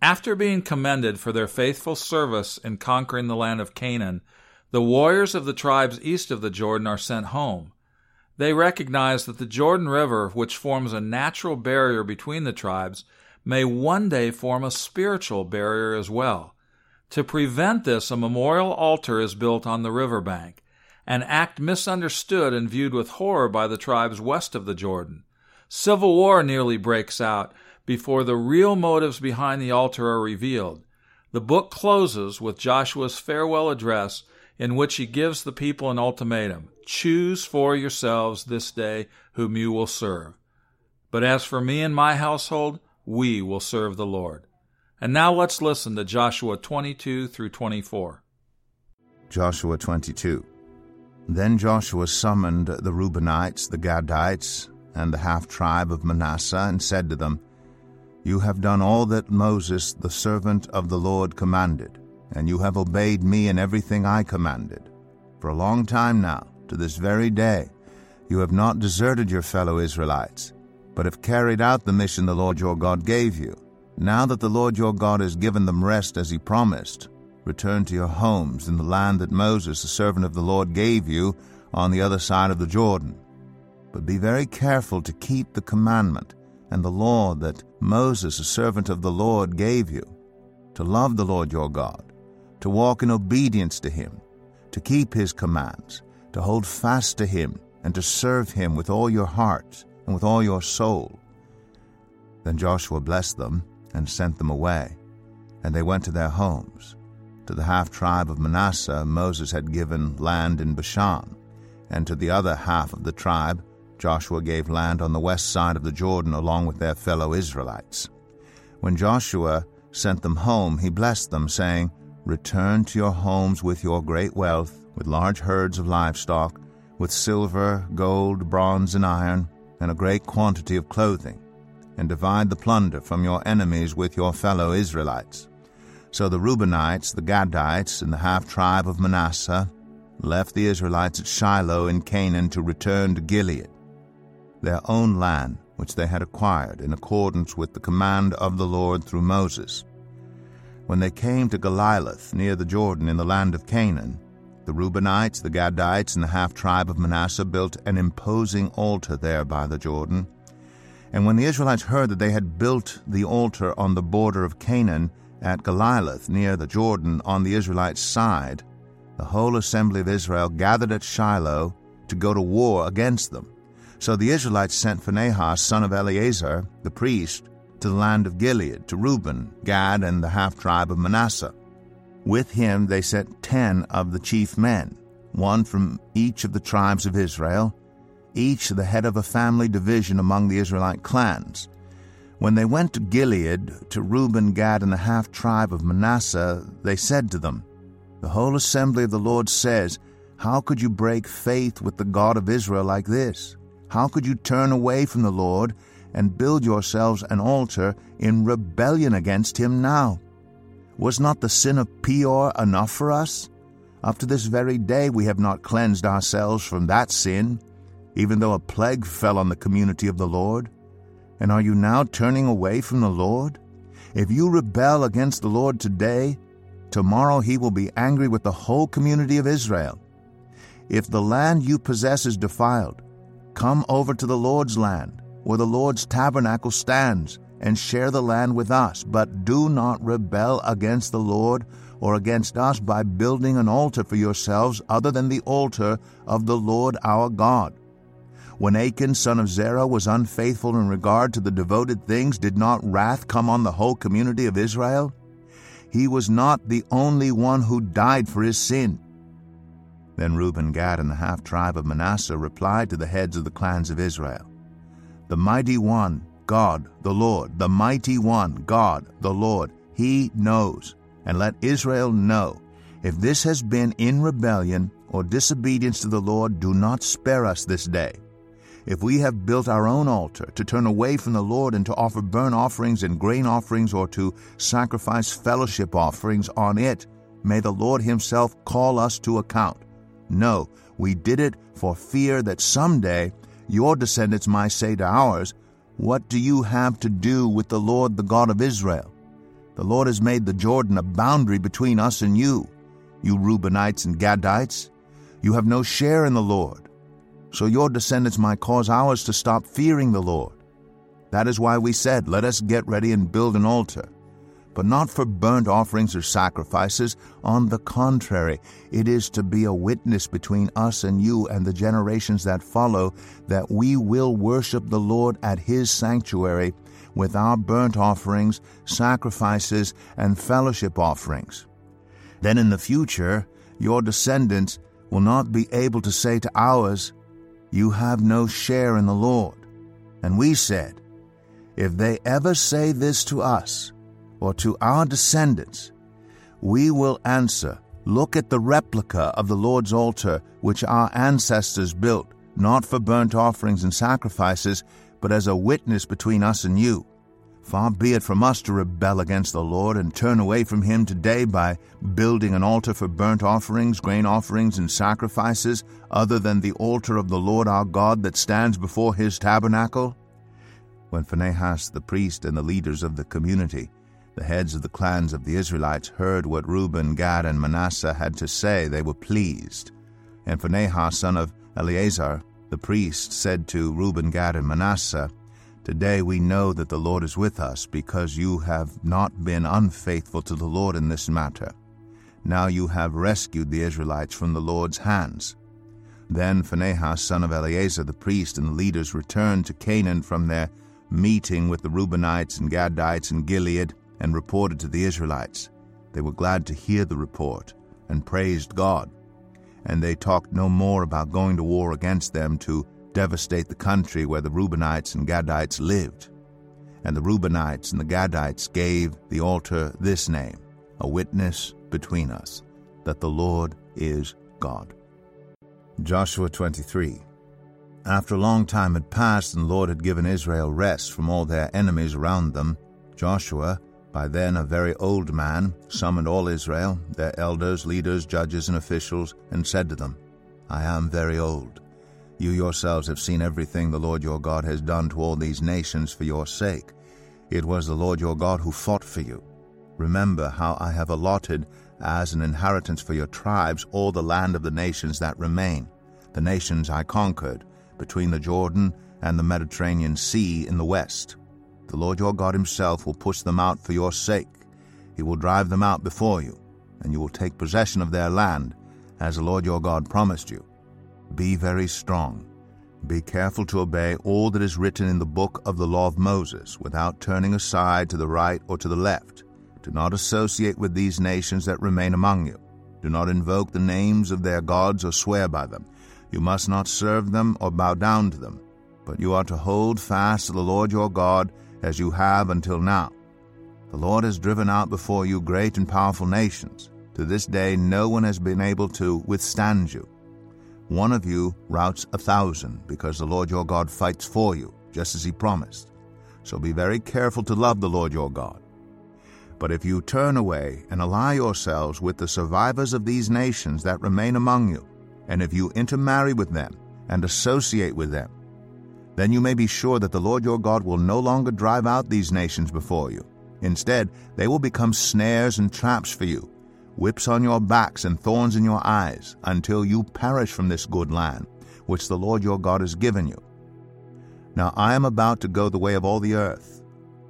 After being commended for their faithful service in conquering the land of Canaan, the warriors of the tribes east of the Jordan are sent home. They recognize that the Jordan River, which forms a natural barrier between the tribes, may one day form a spiritual barrier as well. To prevent this, a memorial altar is built on the riverbank, an act misunderstood and viewed with horror by the tribes west of the Jordan. Civil war nearly breaks out before the real motives behind the altar are revealed. The book closes with Joshua's farewell address in which he gives the people an ultimatum Choose for yourselves this day whom you will serve. But as for me and my household, we will serve the Lord. And now let's listen to Joshua 22 through 24. Joshua 22. Then Joshua summoned the Reubenites, the Gadites, and the half tribe of Manasseh, and said to them, you have done all that Moses, the servant of the Lord, commanded, and you have obeyed me in everything I commanded. For a long time now, to this very day, you have not deserted your fellow Israelites, but have carried out the mission the Lord your God gave you. Now that the Lord your God has given them rest as he promised, return to your homes in the land that Moses, the servant of the Lord, gave you on the other side of the Jordan. But be very careful to keep the commandment and the law that Moses, a servant of the Lord, gave you, to love the Lord your God, to walk in obedience to him, to keep his commands, to hold fast to him, and to serve him with all your heart and with all your soul. Then Joshua blessed them and sent them away, and they went to their homes. To the half tribe of Manasseh Moses had given land in Bashan, and to the other half of the tribe Joshua gave land on the west side of the Jordan along with their fellow Israelites. When Joshua sent them home, he blessed them, saying, Return to your homes with your great wealth, with large herds of livestock, with silver, gold, bronze, and iron, and a great quantity of clothing, and divide the plunder from your enemies with your fellow Israelites. So the Reubenites, the Gadites, and the half tribe of Manasseh left the Israelites at Shiloh in Canaan to return to Gilead their own land which they had acquired in accordance with the command of the Lord through Moses. When they came to Geliloth near the Jordan in the land of Canaan, the Reubenites, the Gadites, and the half tribe of Manasseh built an imposing altar there by the Jordan. And when the Israelites heard that they had built the altar on the border of Canaan at Geliloth near the Jordan on the Israelites' side, the whole assembly of Israel gathered at Shiloh to go to war against them. So the Israelites sent Phinehas, son of Eleazar, the priest, to the land of Gilead, to Reuben, Gad, and the half tribe of Manasseh. With him they sent ten of the chief men, one from each of the tribes of Israel, each the head of a family division among the Israelite clans. When they went to Gilead, to Reuben, Gad, and the half tribe of Manasseh, they said to them, The whole assembly of the Lord says, How could you break faith with the God of Israel like this? How could you turn away from the Lord and build yourselves an altar in rebellion against him now? Was not the sin of Peor enough for us? Up to this very day we have not cleansed ourselves from that sin, even though a plague fell on the community of the Lord. And are you now turning away from the Lord? If you rebel against the Lord today, tomorrow he will be angry with the whole community of Israel. If the land you possess is defiled, Come over to the Lord's land, where the Lord's tabernacle stands, and share the land with us, but do not rebel against the Lord or against us by building an altar for yourselves other than the altar of the Lord our God. When Achan son of Zerah was unfaithful in regard to the devoted things, did not wrath come on the whole community of Israel? He was not the only one who died for his sin. Then Reuben, Gad, and the half tribe of Manasseh replied to the heads of the clans of Israel The mighty one, God, the Lord, the mighty one, God, the Lord, He knows. And let Israel know if this has been in rebellion or disobedience to the Lord, do not spare us this day. If we have built our own altar to turn away from the Lord and to offer burnt offerings and grain offerings or to sacrifice fellowship offerings on it, may the Lord Himself call us to account. No, we did it for fear that someday your descendants might say to ours, What do you have to do with the Lord the God of Israel? The Lord has made the Jordan a boundary between us and you, you Reubenites and Gadites. You have no share in the Lord. So your descendants might cause ours to stop fearing the Lord. That is why we said, Let us get ready and build an altar but not for burnt offerings or sacrifices. On the contrary, it is to be a witness between us and you and the generations that follow that we will worship the Lord at His sanctuary with our burnt offerings, sacrifices, and fellowship offerings. Then in the future, your descendants will not be able to say to ours, You have no share in the Lord. And we said, If they ever say this to us, or to our descendants, we will answer, Look at the replica of the Lord's altar which our ancestors built, not for burnt offerings and sacrifices, but as a witness between us and you. Far be it from us to rebel against the Lord and turn away from Him today by building an altar for burnt offerings, grain offerings, and sacrifices, other than the altar of the Lord our God that stands before His tabernacle. When Phinehas the priest and the leaders of the community the heads of the clans of the Israelites heard what Reuben, Gad, and Manasseh had to say, they were pleased. And Phinehas, son of Eleazar, the priest, said to Reuben, Gad, and Manasseh, Today we know that the Lord is with us, because you have not been unfaithful to the Lord in this matter. Now you have rescued the Israelites from the Lord's hands. Then Phinehas, son of Eleazar, the priest, and the leaders returned to Canaan from their meeting with the Reubenites and Gadites and Gilead, and reported to the Israelites. They were glad to hear the report and praised God. And they talked no more about going to war against them to devastate the country where the Reubenites and Gadites lived. And the Reubenites and the Gadites gave the altar this name, a witness between us, that the Lord is God. Joshua 23 After a long time had passed, and the Lord had given Israel rest from all their enemies around them, Joshua by then a very old man, summoned all Israel, their elders, leaders, judges, and officials, and said to them, I am very old. You yourselves have seen everything the Lord your God has done to all these nations for your sake. It was the Lord your God who fought for you. Remember how I have allotted as an inheritance for your tribes all the land of the nations that remain, the nations I conquered, between the Jordan and the Mediterranean Sea in the west. The Lord your God himself will push them out for your sake. He will drive them out before you, and you will take possession of their land, as the Lord your God promised you. Be very strong. Be careful to obey all that is written in the book of the law of Moses, without turning aside to the right or to the left. Do not associate with these nations that remain among you. Do not invoke the names of their gods or swear by them. You must not serve them or bow down to them, but you are to hold fast to the Lord your God as you have until now. The Lord has driven out before you great and powerful nations. To this day, no one has been able to withstand you. One of you routs a thousand, because the Lord your God fights for you, just as he promised. So be very careful to love the Lord your God. But if you turn away and ally yourselves with the survivors of these nations that remain among you, and if you intermarry with them and associate with them, then you may be sure that the Lord your God will no longer drive out these nations before you. Instead, they will become snares and traps for you, whips on your backs and thorns in your eyes, until you perish from this good land, which the Lord your God has given you. Now I am about to go the way of all the earth.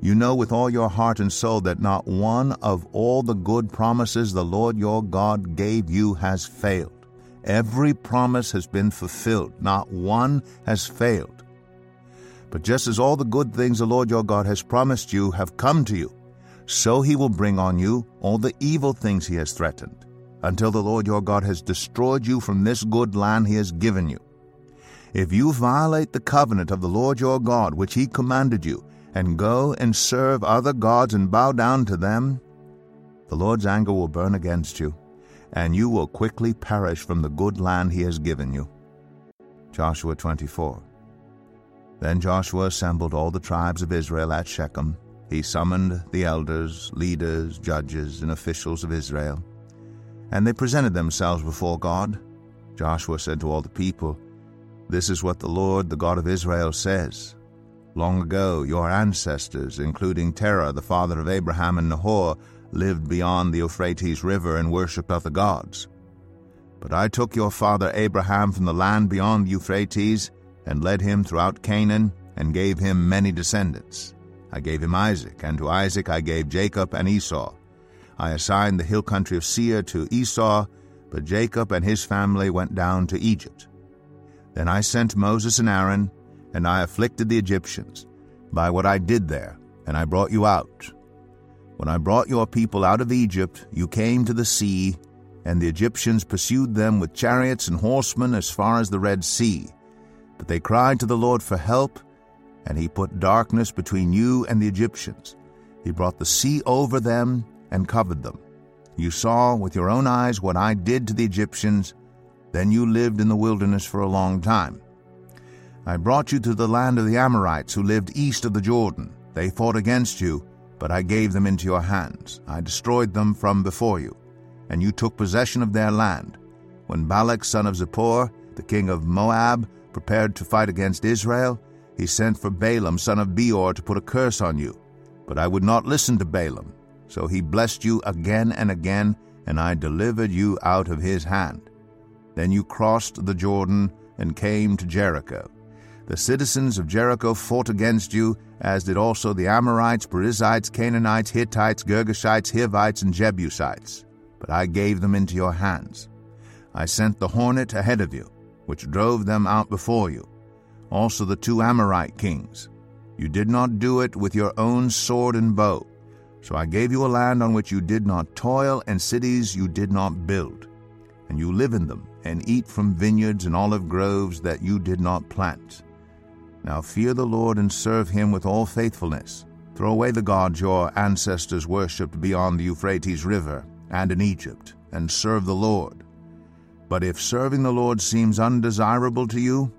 You know with all your heart and soul that not one of all the good promises the Lord your God gave you has failed. Every promise has been fulfilled, not one has failed. But just as all the good things the Lord your God has promised you have come to you, so he will bring on you all the evil things he has threatened, until the Lord your God has destroyed you from this good land he has given you. If you violate the covenant of the Lord your God which he commanded you, and go and serve other gods and bow down to them, The Lord's anger will burn against you, and you will quickly perish from the good land he has given you. Joshua 24. Then Joshua assembled all the tribes of Israel at Shechem. He summoned the elders, leaders, judges, and officials of Israel, and they presented themselves before God. Joshua said to all the people, This is what the Lord, the God of Israel, says. Long ago, your ancestors, including Terah, the father of Abraham and Nahor, lived beyond the Euphrates River and worshipped other gods. But I took your father Abraham from the land beyond Euphrates and led him throughout Canaan and gave him many descendants. I gave him Isaac, and to Isaac I gave Jacob and Esau. I assigned the hill country of Seir to Esau, but Jacob and his family went down to Egypt. Then I sent Moses and Aaron, and I afflicted the Egyptians by what I did there, and I brought you out. When I brought your people out of Egypt, you came to the sea, and the Egyptians pursued them with chariots and horsemen as far as the Red Sea. But they cried to the Lord for help, and he put darkness between you and the Egyptians. He brought the sea over them and covered them. You saw with your own eyes what I did to the Egyptians. Then you lived in the wilderness for a long time. I brought you to the land of the Amorites who lived east of the Jordan. They fought against you, but I gave them into your hands. I destroyed them from before you, and you took possession of their land. When Balak son of Zippor, the king of Moab, prepared to fight against Israel, he sent for Balaam son of Beor to put a curse on you. But I would not listen to Balaam. So he blessed you again and again, and I delivered you out of his hand. Then you crossed the Jordan and came to Jericho. The citizens of Jericho fought against you, as did also the Amorites, Perizzites, Canaanites, Hittites, Girgashites, Hivites, and Jebusites. But I gave them into your hands. I sent the hornet ahead of you, which drove them out before you. Also the two Amorite kings. You did not do it with your own sword and bow. So I gave you a land on which you did not toil, and cities you did not build. And you live in them, and eat from vineyards and olive groves that you did not plant. Now fear the Lord and serve him with all faithfulness. Throw away the gods your ancestors worshipped beyond the Euphrates River and in Egypt, and serve the Lord. But if serving the Lord seems undesirable to you,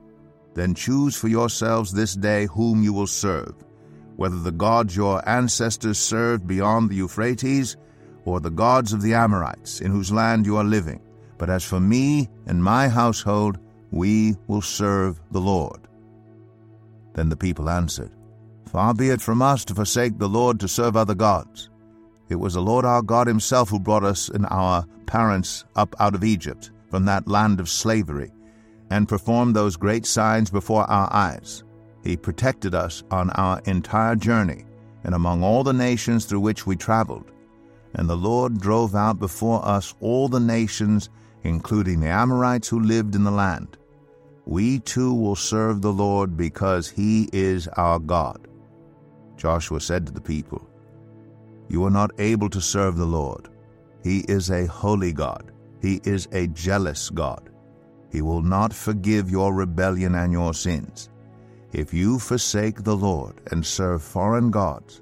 then choose for yourselves this day whom you will serve, whether the gods your ancestors served beyond the Euphrates, or the gods of the Amorites, in whose land you are living. But as for me and my household, we will serve the Lord. Then the people answered, Far be it from us to forsake the Lord to serve other gods. It was the Lord our God Himself who brought us and our parents up out of Egypt, from that land of slavery, and performed those great signs before our eyes. He protected us on our entire journey, and among all the nations through which we traveled. And the Lord drove out before us all the nations, including the Amorites who lived in the land we too will serve the Lord because he is our God. Joshua said to the people, You are not able to serve the Lord. He is a holy God. He is a jealous God. He will not forgive your rebellion and your sins. If you forsake the Lord and serve foreign gods,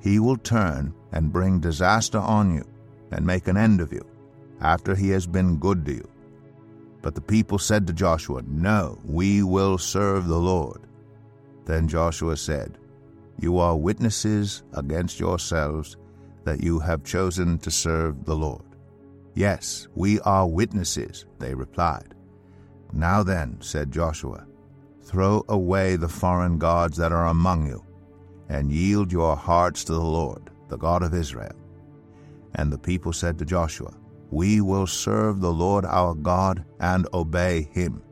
he will turn and bring disaster on you and make an end of you after he has been good to you. But the people said to Joshua, No, we will serve the Lord. Then Joshua said, You are witnesses against yourselves that you have chosen to serve the Lord. Yes, we are witnesses, they replied. Now then, said Joshua, throw away the foreign gods that are among you, and yield your hearts to the Lord, the God of Israel. And the people said to Joshua, we will serve the Lord our God and obey him.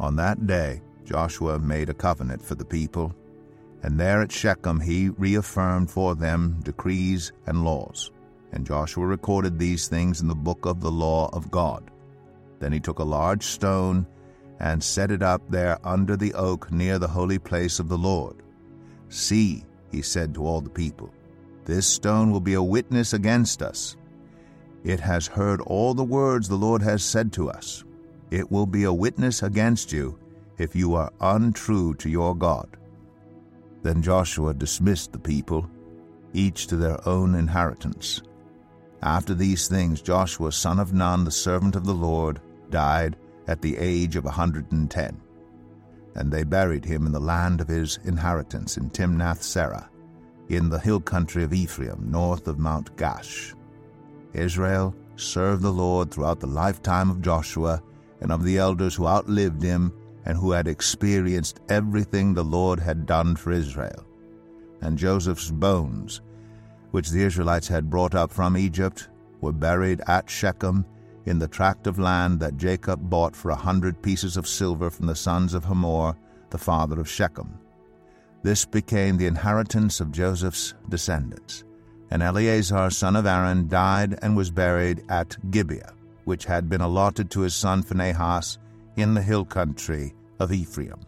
On that day, Joshua made a covenant for the people, and there at Shechem he reaffirmed for them decrees and laws. And Joshua recorded these things in the book of the law of God. Then he took a large stone and set it up there under the oak near the holy place of the Lord. See, he said to all the people, this stone will be a witness against us it has heard all the words the Lord has said to us. It will be a witness against you if you are untrue to your God. Then Joshua dismissed the people, each to their own inheritance. After these things, Joshua son of Nun, the servant of the Lord, died at the age of a hundred and ten. And they buried him in the land of his inheritance in Timnath Serah, in the hill country of Ephraim, north of Mount Gaash. Israel served the Lord throughout the lifetime of Joshua and of the elders who outlived him and who had experienced everything the Lord had done for Israel. And Joseph's bones, which the Israelites had brought up from Egypt, were buried at Shechem in the tract of land that Jacob bought for a hundred pieces of silver from the sons of Hamor, the father of Shechem. This became the inheritance of Joseph's descendants. And Eleazar son of Aaron died and was buried at Gibeah, which had been allotted to his son Phinehas in the hill country of Ephraim.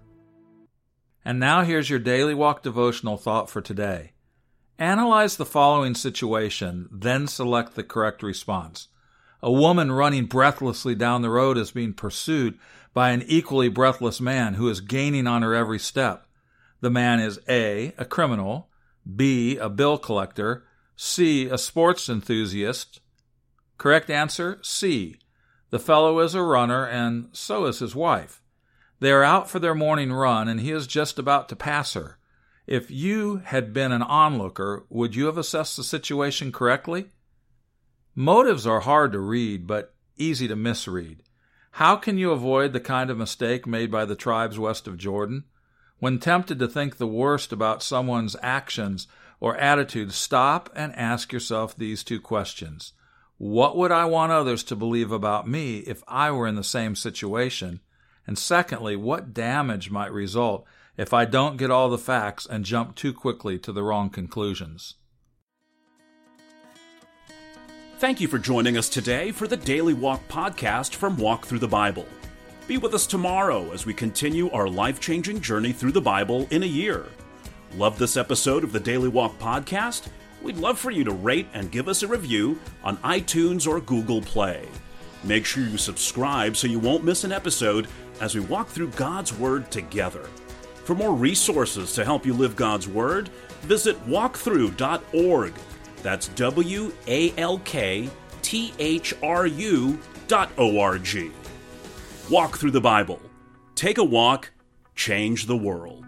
And now here's your daily walk devotional thought for today. Analyze the following situation, then select the correct response. A woman running breathlessly down the road is being pursued by an equally breathless man who is gaining on her every step. The man is A, a criminal, B, a bill collector, C, a sports enthusiast. Correct answer C. The fellow is a runner, and so is his wife. They are out for their morning run, and he is just about to pass her. If you had been an onlooker, would you have assessed the situation correctly? Motives are hard to read, but easy to misread. How can you avoid the kind of mistake made by the tribes west of Jordan? When tempted to think the worst about someone's actions or attitude, stop and ask yourself these two questions. What would I want others to believe about me if I were in the same situation? And secondly, what damage might result if I don't get all the facts and jump too quickly to the wrong conclusions. Thank you for joining us today for the Daily Walk podcast from Walk Through the Bible. Be with us tomorrow as we continue our life changing journey through the Bible in a year. Love this episode of the Daily Walk podcast? We'd love for you to rate and give us a review on iTunes or Google Play. Make sure you subscribe so you won't miss an episode as we walk through God's Word together. For more resources to help you live God's Word, visit walkthru.org. That's W A L K T H R U dot O R G. Walk through the Bible. Take a walk, change the world.